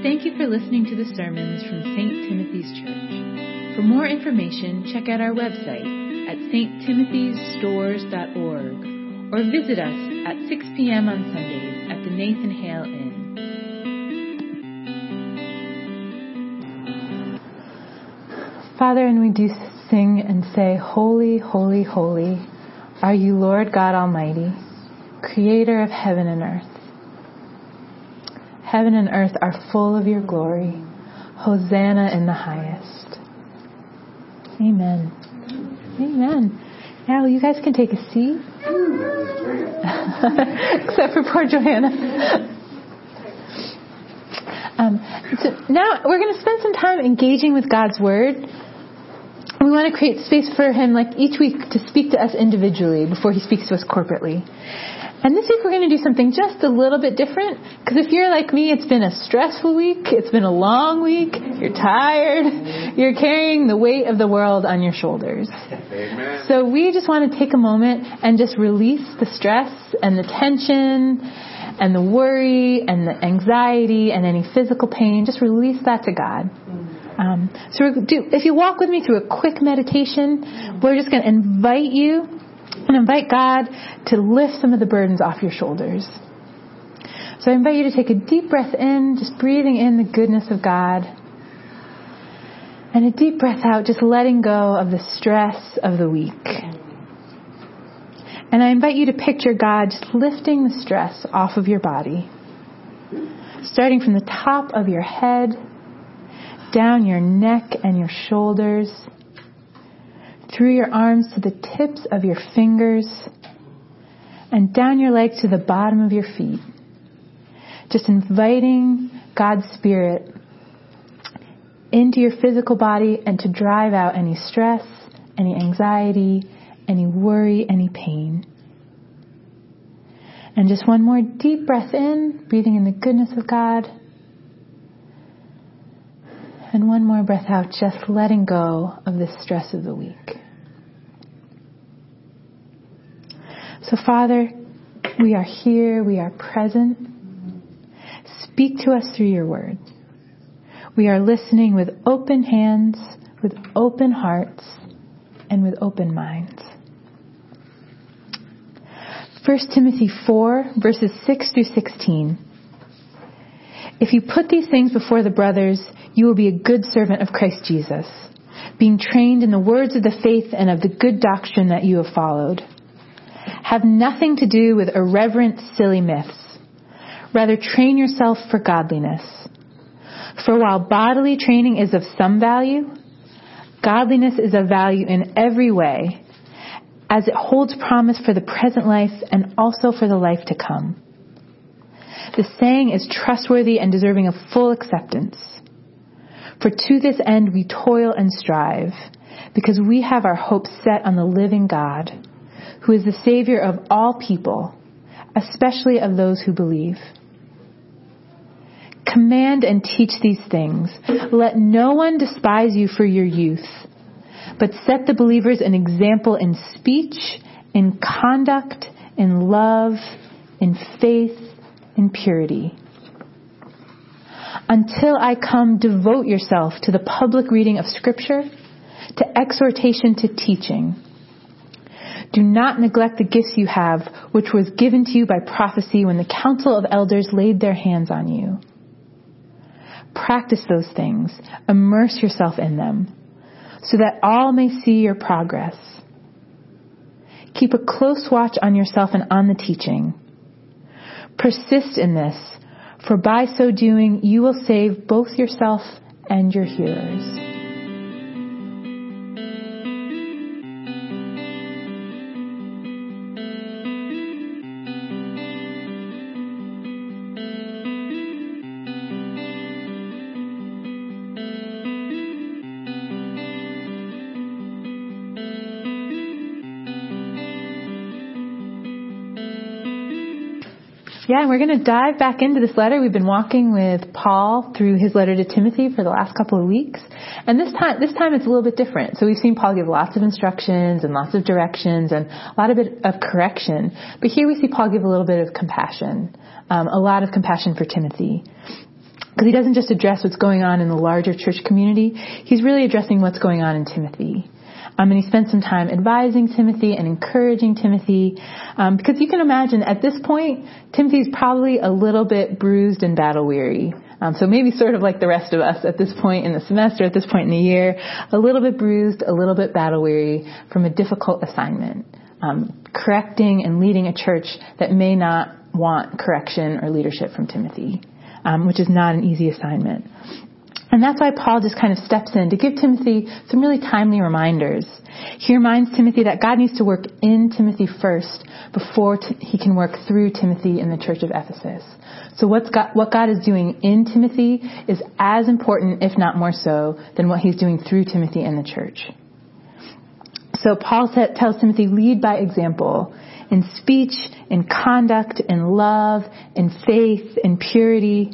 Thank you for listening to the sermons from St. Timothy's Church. For more information, check out our website at sttimothy'sstores.org or visit us at 6 p.m. on Sundays at the Nathan Hale Inn. Father, and we do sing and say, Holy, holy, holy are you, Lord God Almighty, creator of heaven and earth. Heaven and earth are full of your glory. Hosanna in the highest. Amen. Amen. Now you guys can take a seat. Except for poor Johanna. Um, so now we're going to spend some time engaging with God's Word. We want to create space for Him, like each week, to speak to us individually before He speaks to us corporately. And this week we're going to do something just a little bit different. Because if you're like me, it's been a stressful week. It's been a long week. You're tired. You're carrying the weight of the world on your shoulders. Amen. So we just want to take a moment and just release the stress and the tension and the worry and the anxiety and any physical pain. Just release that to God. Um, so do, if you walk with me through a quick meditation, we're just going to invite you and invite God to lift some of the burdens off your shoulders. So I invite you to take a deep breath in, just breathing in the goodness of God. And a deep breath out, just letting go of the stress of the week. And I invite you to picture God just lifting the stress off of your body. Starting from the top of your head, down your neck and your shoulders, through your arms to the tips of your fingers, and down your legs to the bottom of your feet. Just inviting God's Spirit into your physical body and to drive out any stress, any anxiety, any worry, any pain. And just one more deep breath in, breathing in the goodness of God. And one more breath out, just letting go of the stress of the week. So, Father, we are here, we are present. Speak to us through your word. We are listening with open hands, with open hearts, and with open minds. 1 Timothy 4, verses 6 through 16. If you put these things before the brothers, you will be a good servant of Christ Jesus, being trained in the words of the faith and of the good doctrine that you have followed have nothing to do with irreverent, silly myths. Rather, train yourself for godliness. For while bodily training is of some value, godliness is of value in every way, as it holds promise for the present life and also for the life to come. The saying is trustworthy and deserving of full acceptance. For to this end we toil and strive, because we have our hope set on the living God who is the Savior of all people, especially of those who believe. Command and teach these things. Let no one despise you for your youth, but set the believers an example in speech, in conduct, in love, in faith, in purity. Until I come, devote yourself to the public reading of Scripture, to exhortation, to teaching. Do not neglect the gifts you have, which was given to you by prophecy when the council of elders laid their hands on you. Practice those things. Immerse yourself in them, so that all may see your progress. Keep a close watch on yourself and on the teaching. Persist in this, for by so doing you will save both yourself and your hearers. Yeah, we're going to dive back into this letter. We've been walking with Paul through his letter to Timothy for the last couple of weeks. And this time, this time it's a little bit different. So we've seen Paul give lots of instructions and lots of directions and a lot of bit of correction. But here we see Paul give a little bit of compassion, um, a lot of compassion for Timothy. Because he doesn't just address what's going on in the larger church community, he's really addressing what's going on in Timothy. Um, and he spent some time advising Timothy and encouraging Timothy, um, because you can imagine at this point, Timothy's probably a little bit bruised and battle weary. Um, so maybe sort of like the rest of us at this point in the semester, at this point in the year, a little bit bruised, a little bit battle weary from a difficult assignment. Um, correcting and leading a church that may not want correction or leadership from Timothy, um, which is not an easy assignment. And that's why Paul just kind of steps in to give Timothy some really timely reminders. He reminds Timothy that God needs to work in Timothy first before t- he can work through Timothy in the church of Ephesus. So God, what God is doing in Timothy is as important, if not more so, than what he's doing through Timothy in the church. So Paul tells Timothy, lead by example in speech, in conduct, in love, in faith, in purity.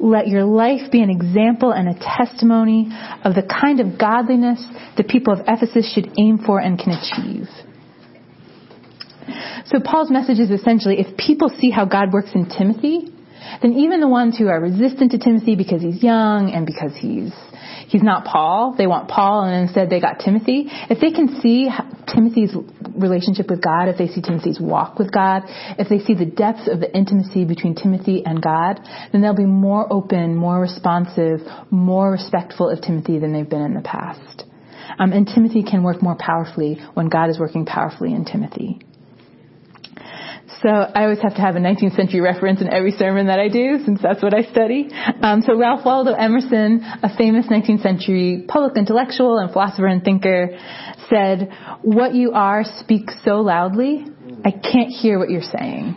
Let your life be an example and a testimony of the kind of godliness the people of Ephesus should aim for and can achieve. So Paul's message is essentially if people see how God works in Timothy, then even the ones who are resistant to Timothy because he's young and because he's he's not Paul, they want Paul and instead they got Timothy. If they can see Timothy's relationship with God, if they see Timothy's walk with God, if they see the depth of the intimacy between Timothy and God, then they'll be more open, more responsive, more respectful of Timothy than they've been in the past. Um, and Timothy can work more powerfully when God is working powerfully in Timothy. So I always have to have a 19th century reference in every sermon that I do, since that's what I study. Um, so Ralph Waldo Emerson, a famous 19th century public intellectual and philosopher and thinker, said, "What you are speaks so loudly, I can't hear what you're saying."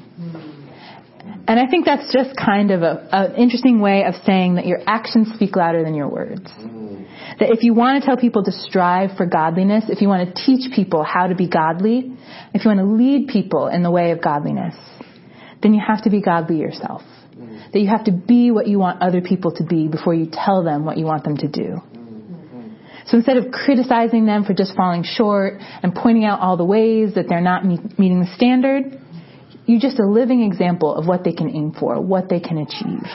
And I think that's just kind of an interesting way of saying that your actions speak louder than your words. That if you want to tell people to strive for godliness, if you want to teach people how to be godly, if you want to lead people in the way of godliness, then you have to be godly yourself. That you have to be what you want other people to be before you tell them what you want them to do. So instead of criticizing them for just falling short and pointing out all the ways that they're not meet, meeting the standard, you're just a living example of what they can aim for, what they can achieve.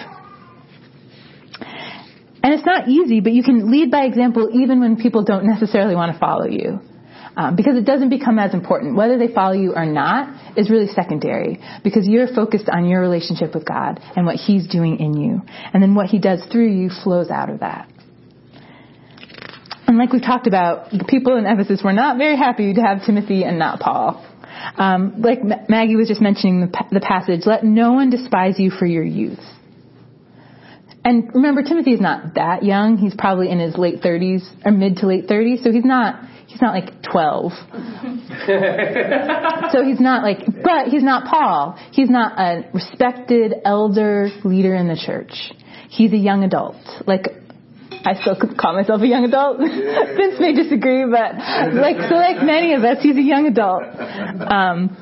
And it's not easy, but you can lead by example even when people don't necessarily want to follow you. Um, because it doesn't become as important. Whether they follow you or not is really secondary because you're focused on your relationship with God and what He's doing in you. And then what He does through you flows out of that. And like we've talked about, the people in Ephesus were not very happy to have Timothy and not Paul. Um, like Maggie was just mentioning the, the passage, let no one despise you for your youth. And remember, Timothy is not that young. He's probably in his late 30s or mid to late 30s, so he's not he's not like 12. so he's not like, but he's not Paul. He's not a respected elder leader in the church. He's a young adult. Like I still call myself a young adult. Vince may disagree, but like so, like many of us, he's a young adult. Um,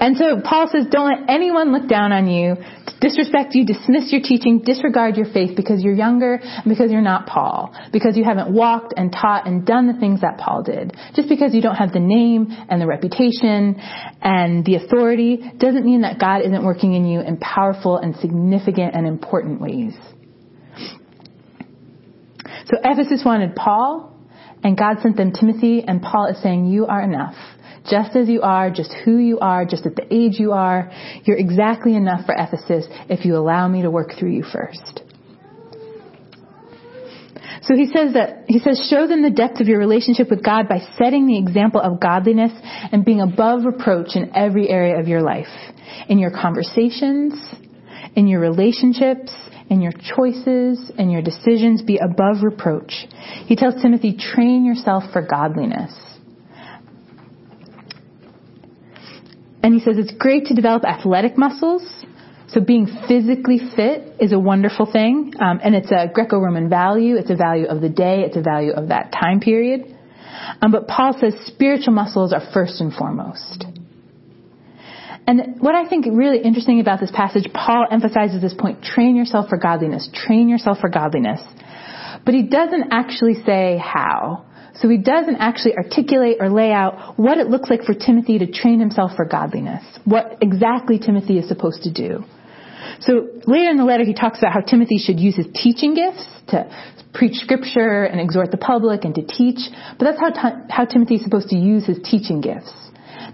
and so Paul says, don't let anyone look down on you, disrespect you, dismiss your teaching, disregard your faith because you're younger and because you're not Paul, because you haven't walked and taught and done the things that Paul did. Just because you don't have the name and the reputation and the authority doesn't mean that God isn't working in you in powerful and significant and important ways. So Ephesus wanted Paul, and God sent them Timothy, and Paul is saying, You are enough. Just as you are, just who you are, just at the age you are, you're exactly enough for Ephesus if you allow me to work through you first. So he says that, he says, show them the depth of your relationship with God by setting the example of godliness and being above reproach in every area of your life. In your conversations, in your relationships, in your choices in your decisions be above reproach. He tells Timothy, train yourself for godliness. And he says it's great to develop athletic muscles. So being physically fit is a wonderful thing. Um, and it's a Greco-Roman value. It's a value of the day. It's a value of that time period. Um, but Paul says spiritual muscles are first and foremost. And what I think really interesting about this passage, Paul emphasizes this point, train yourself for godliness, train yourself for godliness. But he doesn't actually say how. So he doesn't actually articulate or lay out what it looks like for Timothy to train himself for godliness, what exactly Timothy is supposed to do. So later in the letter, he talks about how Timothy should use his teaching gifts to preach scripture and exhort the public and to teach. But that's how, how Timothy is supposed to use his teaching gifts.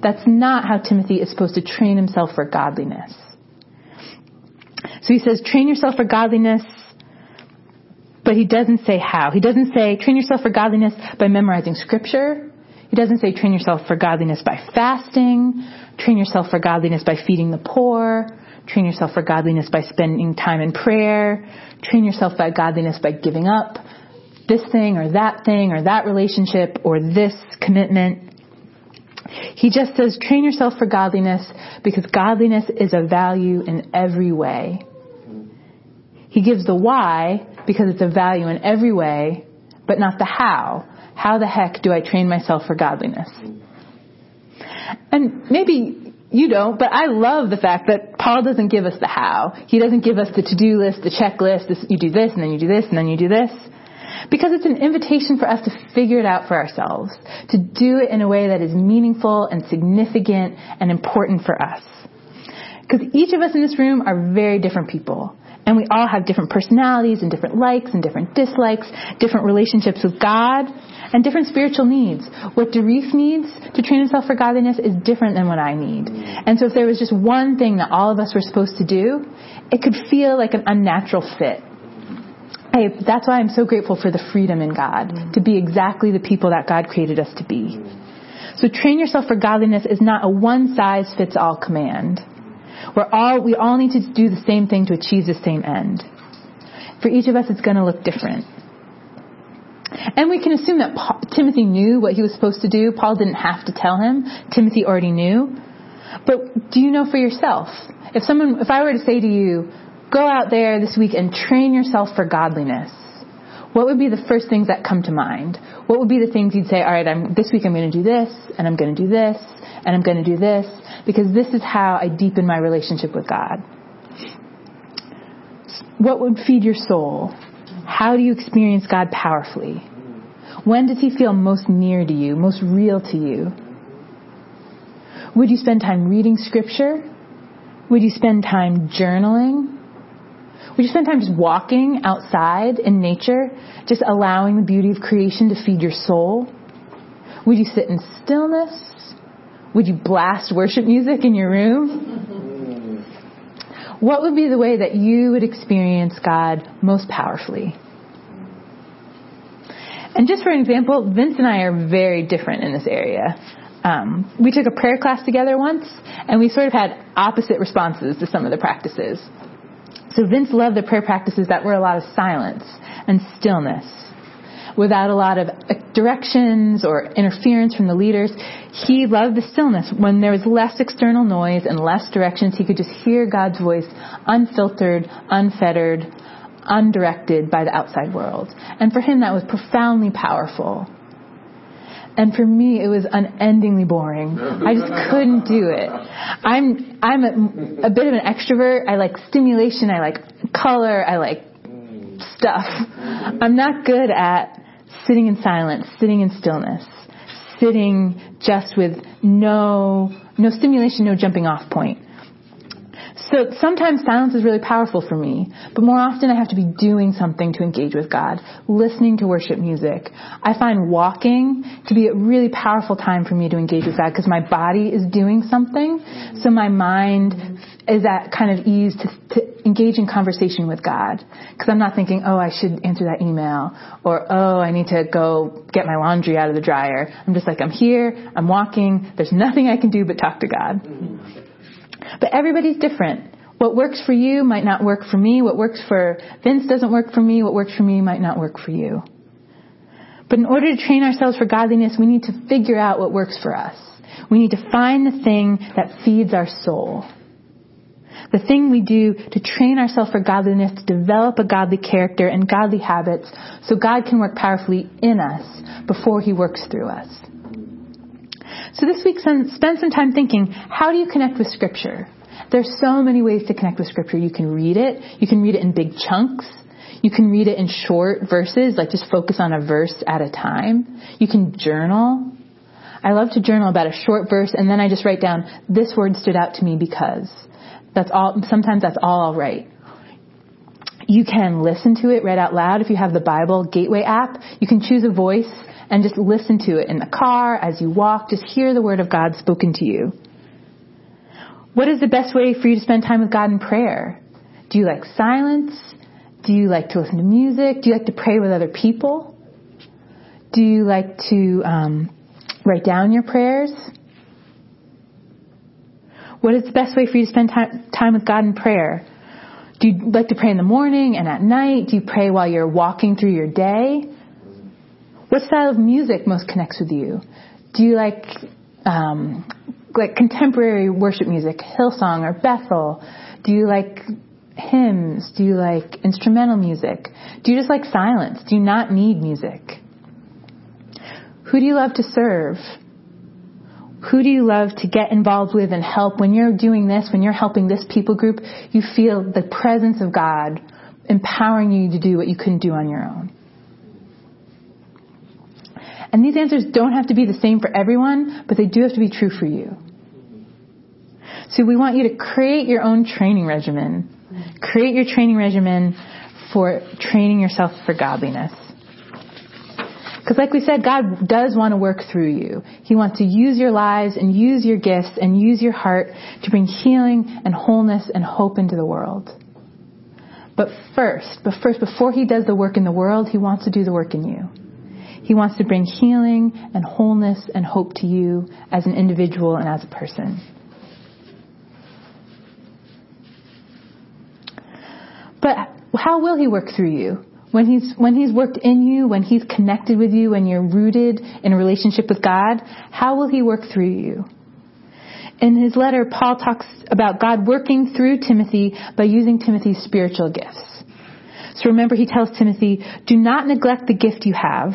That's not how Timothy is supposed to train himself for godliness. So he says, train yourself for godliness, but he doesn't say how. He doesn't say, train yourself for godliness by memorizing scripture. He doesn't say, train yourself for godliness by fasting. Train yourself for godliness by feeding the poor. Train yourself for godliness by spending time in prayer. Train yourself by godliness by giving up this thing or that thing or that relationship or this commitment. He just says, train yourself for godliness because godliness is a value in every way. He gives the why because it's a value in every way, but not the how. How the heck do I train myself for godliness? And maybe you don't, but I love the fact that Paul doesn't give us the how. He doesn't give us the to-do list, the checklist, this, you do this and then you do this and then you do this. Because it's an invitation for us to figure it out for ourselves, to do it in a way that is meaningful and significant and important for us. Because each of us in this room are very different people. And we all have different personalities and different likes and different dislikes, different relationships with God, and different spiritual needs. What Dorif needs to train himself for godliness is different than what I need. And so if there was just one thing that all of us were supposed to do, it could feel like an unnatural fit. I, that's why I'm so grateful for the freedom in God to be exactly the people that God created us to be. So train yourself for godliness is not a one size fits all command. We're all, we all need to do the same thing to achieve the same end. For each of us, it's going to look different. And we can assume that Paul, Timothy knew what he was supposed to do. Paul didn't have to tell him. Timothy already knew. But do you know for yourself? If someone, if I were to say to you, go out there this week and train yourself for godliness, what would be the first things that come to mind? What would be the things you'd say, all right, I'm, this week I'm going to do this, and I'm going to do this, and I'm going to do this, because this is how I deepen my relationship with God. What would feed your soul? How do you experience God powerfully? When does He feel most near to you, most real to you? Would you spend time reading Scripture? Would you spend time journaling? Would you spend time just walking outside in nature, just allowing the beauty of creation to feed your soul? Would you sit in stillness? Would you blast worship music in your room? What would be the way that you would experience God most powerfully? And just for an example, Vince and I are very different in this area. Um, we took a prayer class together once, and we sort of had opposite responses to some of the practices. So Vince loved the prayer practices that were a lot of silence and stillness without a lot of uh, directions or interference from the leaders. He loved the stillness. When there was less external noise and less directions, he could just hear God's voice unfiltered, unfettered, undirected by the outside world. And for him, that was profoundly powerful. And for me, it was unendingly boring. I just couldn't do it. I'm I'm a, a bit of an extrovert. I like stimulation. I like color. I like stuff. I'm not good at sitting in silence, sitting in stillness, sitting just with no no stimulation, no jumping off point. So sometimes silence is really powerful for me, but more often I have to be doing something to engage with God, listening to worship music. I find walking to be a really powerful time for me to engage with God because my body is doing something, so my mind is at kind of ease to, to engage in conversation with God. Because I'm not thinking, oh, I should answer that email, or oh, I need to go get my laundry out of the dryer. I'm just like, I'm here, I'm walking, there's nothing I can do but talk to God. But everybody's different. What works for you might not work for me. What works for Vince doesn't work for me. What works for me might not work for you. But in order to train ourselves for godliness, we need to figure out what works for us. We need to find the thing that feeds our soul. The thing we do to train ourselves for godliness, to develop a godly character and godly habits so God can work powerfully in us before He works through us. So this week, spend some time thinking, how do you connect with Scripture? There's so many ways to connect with Scripture. You can read it. You can read it in big chunks. You can read it in short verses, like just focus on a verse at a time. You can journal. I love to journal about a short verse and then I just write down, this word stood out to me because. That's all, sometimes that's all I'll write. You can listen to it read out loud if you have the Bible Gateway app. You can choose a voice and just listen to it in the car, as you walk, just hear the Word of God spoken to you. What is the best way for you to spend time with God in prayer? Do you like silence? Do you like to listen to music? Do you like to pray with other people? Do you like to um, write down your prayers? What is the best way for you to spend time, time with God in prayer? Do you like to pray in the morning and at night? Do you pray while you're walking through your day? What style of music most connects with you? Do you like um, like contemporary worship music, Hillsong or Bethel? Do you like hymns? Do you like instrumental music? Do you just like silence? Do you not need music? Who do you love to serve? Who do you love to get involved with and help? When you're doing this, when you're helping this people group, you feel the presence of God empowering you to do what you couldn't do on your own. And these answers don't have to be the same for everyone, but they do have to be true for you. So we want you to create your own training regimen. Create your training regimen for training yourself for godliness. Because like we said, God does want to work through you. He wants to use your lives and use your gifts and use your heart to bring healing and wholeness and hope into the world. But first, but first, before He does the work in the world, He wants to do the work in you. He wants to bring healing and wholeness and hope to you as an individual and as a person. But how will He work through you? When he's, when he's worked in you, when he's connected with you, when you're rooted in a relationship with God, how will he work through you? In his letter, Paul talks about God working through Timothy by using Timothy's spiritual gifts. So remember, he tells Timothy, do not neglect the gift you have,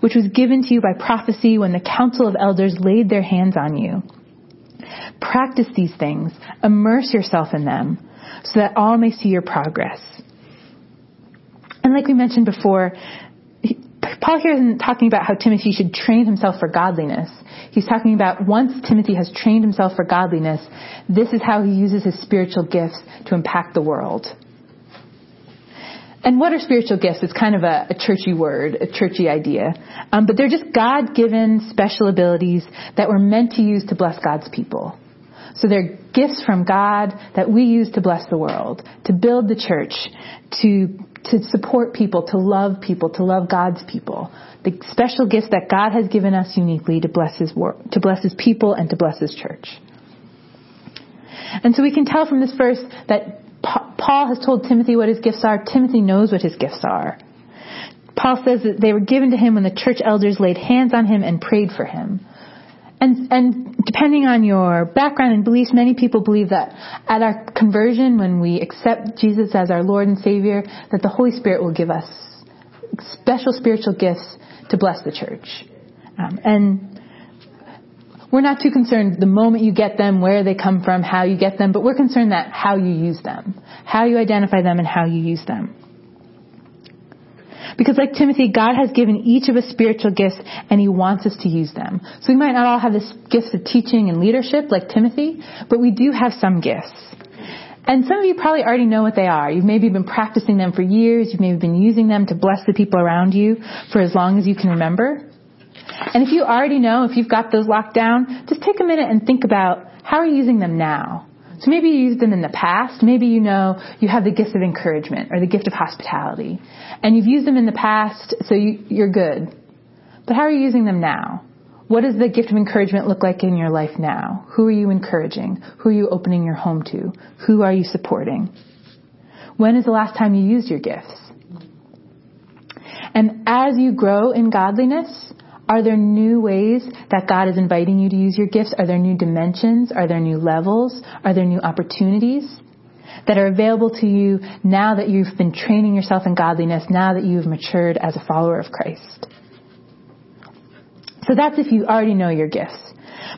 which was given to you by prophecy when the council of elders laid their hands on you. Practice these things, immerse yourself in them, so that all may see your progress. And like we mentioned before, Paul here isn't talking about how Timothy should train himself for godliness. He's talking about once Timothy has trained himself for godliness, this is how he uses his spiritual gifts to impact the world. And what are spiritual gifts? It's kind of a, a churchy word, a churchy idea. Um, but they're just God given special abilities that we're meant to use to bless God's people. So they're gifts from God that we use to bless the world, to build the church, to to support people, to love people, to love God's people. The special gifts that God has given us uniquely to bless His work, to bless His people and to bless His church. And so we can tell from this verse that Paul has told Timothy what his gifts are. Timothy knows what his gifts are. Paul says that they were given to him when the church elders laid hands on him and prayed for him. And, and depending on your background and beliefs, many people believe that at our conversion, when we accept Jesus as our Lord and Savior, that the Holy Spirit will give us special spiritual gifts to bless the church. Um, and we're not too concerned the moment you get them, where they come from, how you get them, but we're concerned that how you use them, how you identify them and how you use them. Because like Timothy, God has given each of us spiritual gifts and He wants us to use them. So we might not all have the gifts of teaching and leadership like Timothy, but we do have some gifts. And some of you probably already know what they are. You've maybe been practicing them for years. You've maybe been using them to bless the people around you for as long as you can remember. And if you already know, if you've got those locked down, just take a minute and think about how are you using them now? So maybe you used them in the past. Maybe you know you have the gift of encouragement or the gift of hospitality. And you've used them in the past, so you, you're good. But how are you using them now? What does the gift of encouragement look like in your life now? Who are you encouraging? Who are you opening your home to? Who are you supporting? When is the last time you used your gifts? And as you grow in godliness, are there new ways that God is inviting you to use your gifts? Are there new dimensions? Are there new levels? Are there new opportunities that are available to you now that you've been training yourself in godliness, now that you've matured as a follower of Christ? So that's if you already know your gifts.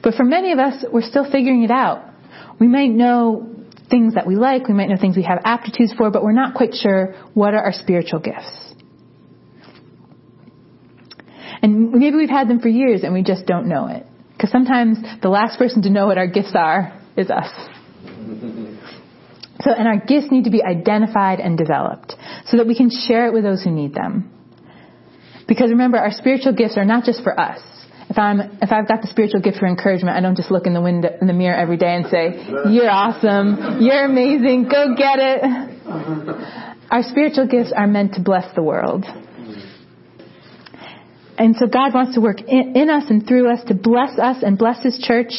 But for many of us, we're still figuring it out. We might know things that we like, we might know things we have aptitudes for, but we're not quite sure what are our spiritual gifts. And maybe we've had them for years and we just don't know it. Because sometimes the last person to know what our gifts are is us. So, and our gifts need to be identified and developed so that we can share it with those who need them. Because remember, our spiritual gifts are not just for us. If I'm, if I've got the spiritual gift for encouragement, I don't just look in the window, in the mirror every day and say, you're awesome, you're amazing, go get it. Our spiritual gifts are meant to bless the world. And so God wants to work in, in us and through us to bless us and bless His church,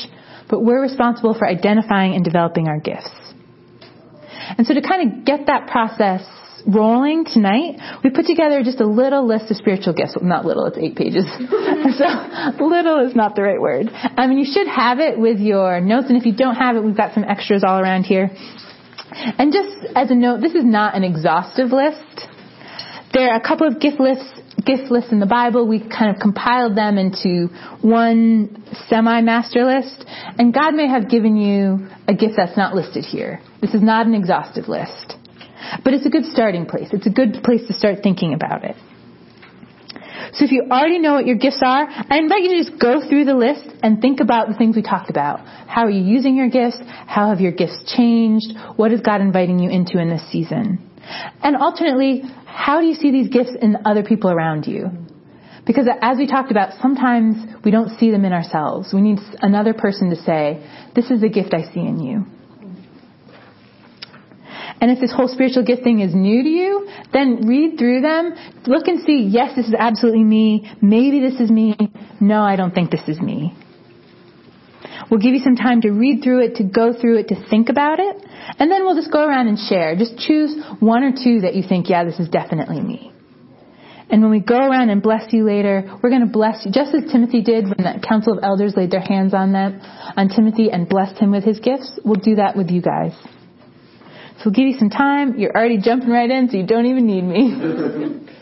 but we're responsible for identifying and developing our gifts. And so to kind of get that process rolling tonight, we put together just a little list of spiritual gifts. Well, not little, it's eight pages. so little is not the right word. I mean, you should have it with your notes, and if you don't have it, we've got some extras all around here. And just as a note, this is not an exhaustive list. There are a couple of gift lists gift lists in the Bible. We kind of compiled them into one semi-master list. And God may have given you a gift that's not listed here. This is not an exhaustive list. But it's a good starting place. It's a good place to start thinking about it. So if you already know what your gifts are, I invite you to just go through the list and think about the things we talked about. How are you using your gifts? How have your gifts changed? What is God inviting you into in this season? And alternately, how do you see these gifts in other people around you? Because as we talked about, sometimes we don't see them in ourselves. We need another person to say, this is the gift I see in you. And if this whole spiritual gift thing is new to you, then read through them. Look and see, yes, this is absolutely me. Maybe this is me. No, I don't think this is me. We'll give you some time to read through it, to go through it, to think about it. And then we'll just go around and share. Just choose one or two that you think, yeah, this is definitely me. And when we go around and bless you later, we're going to bless you, just as Timothy did when the council of elders laid their hands on them, on Timothy and blessed him with his gifts. We'll do that with you guys. So we'll give you some time. You're already jumping right in, so you don't even need me.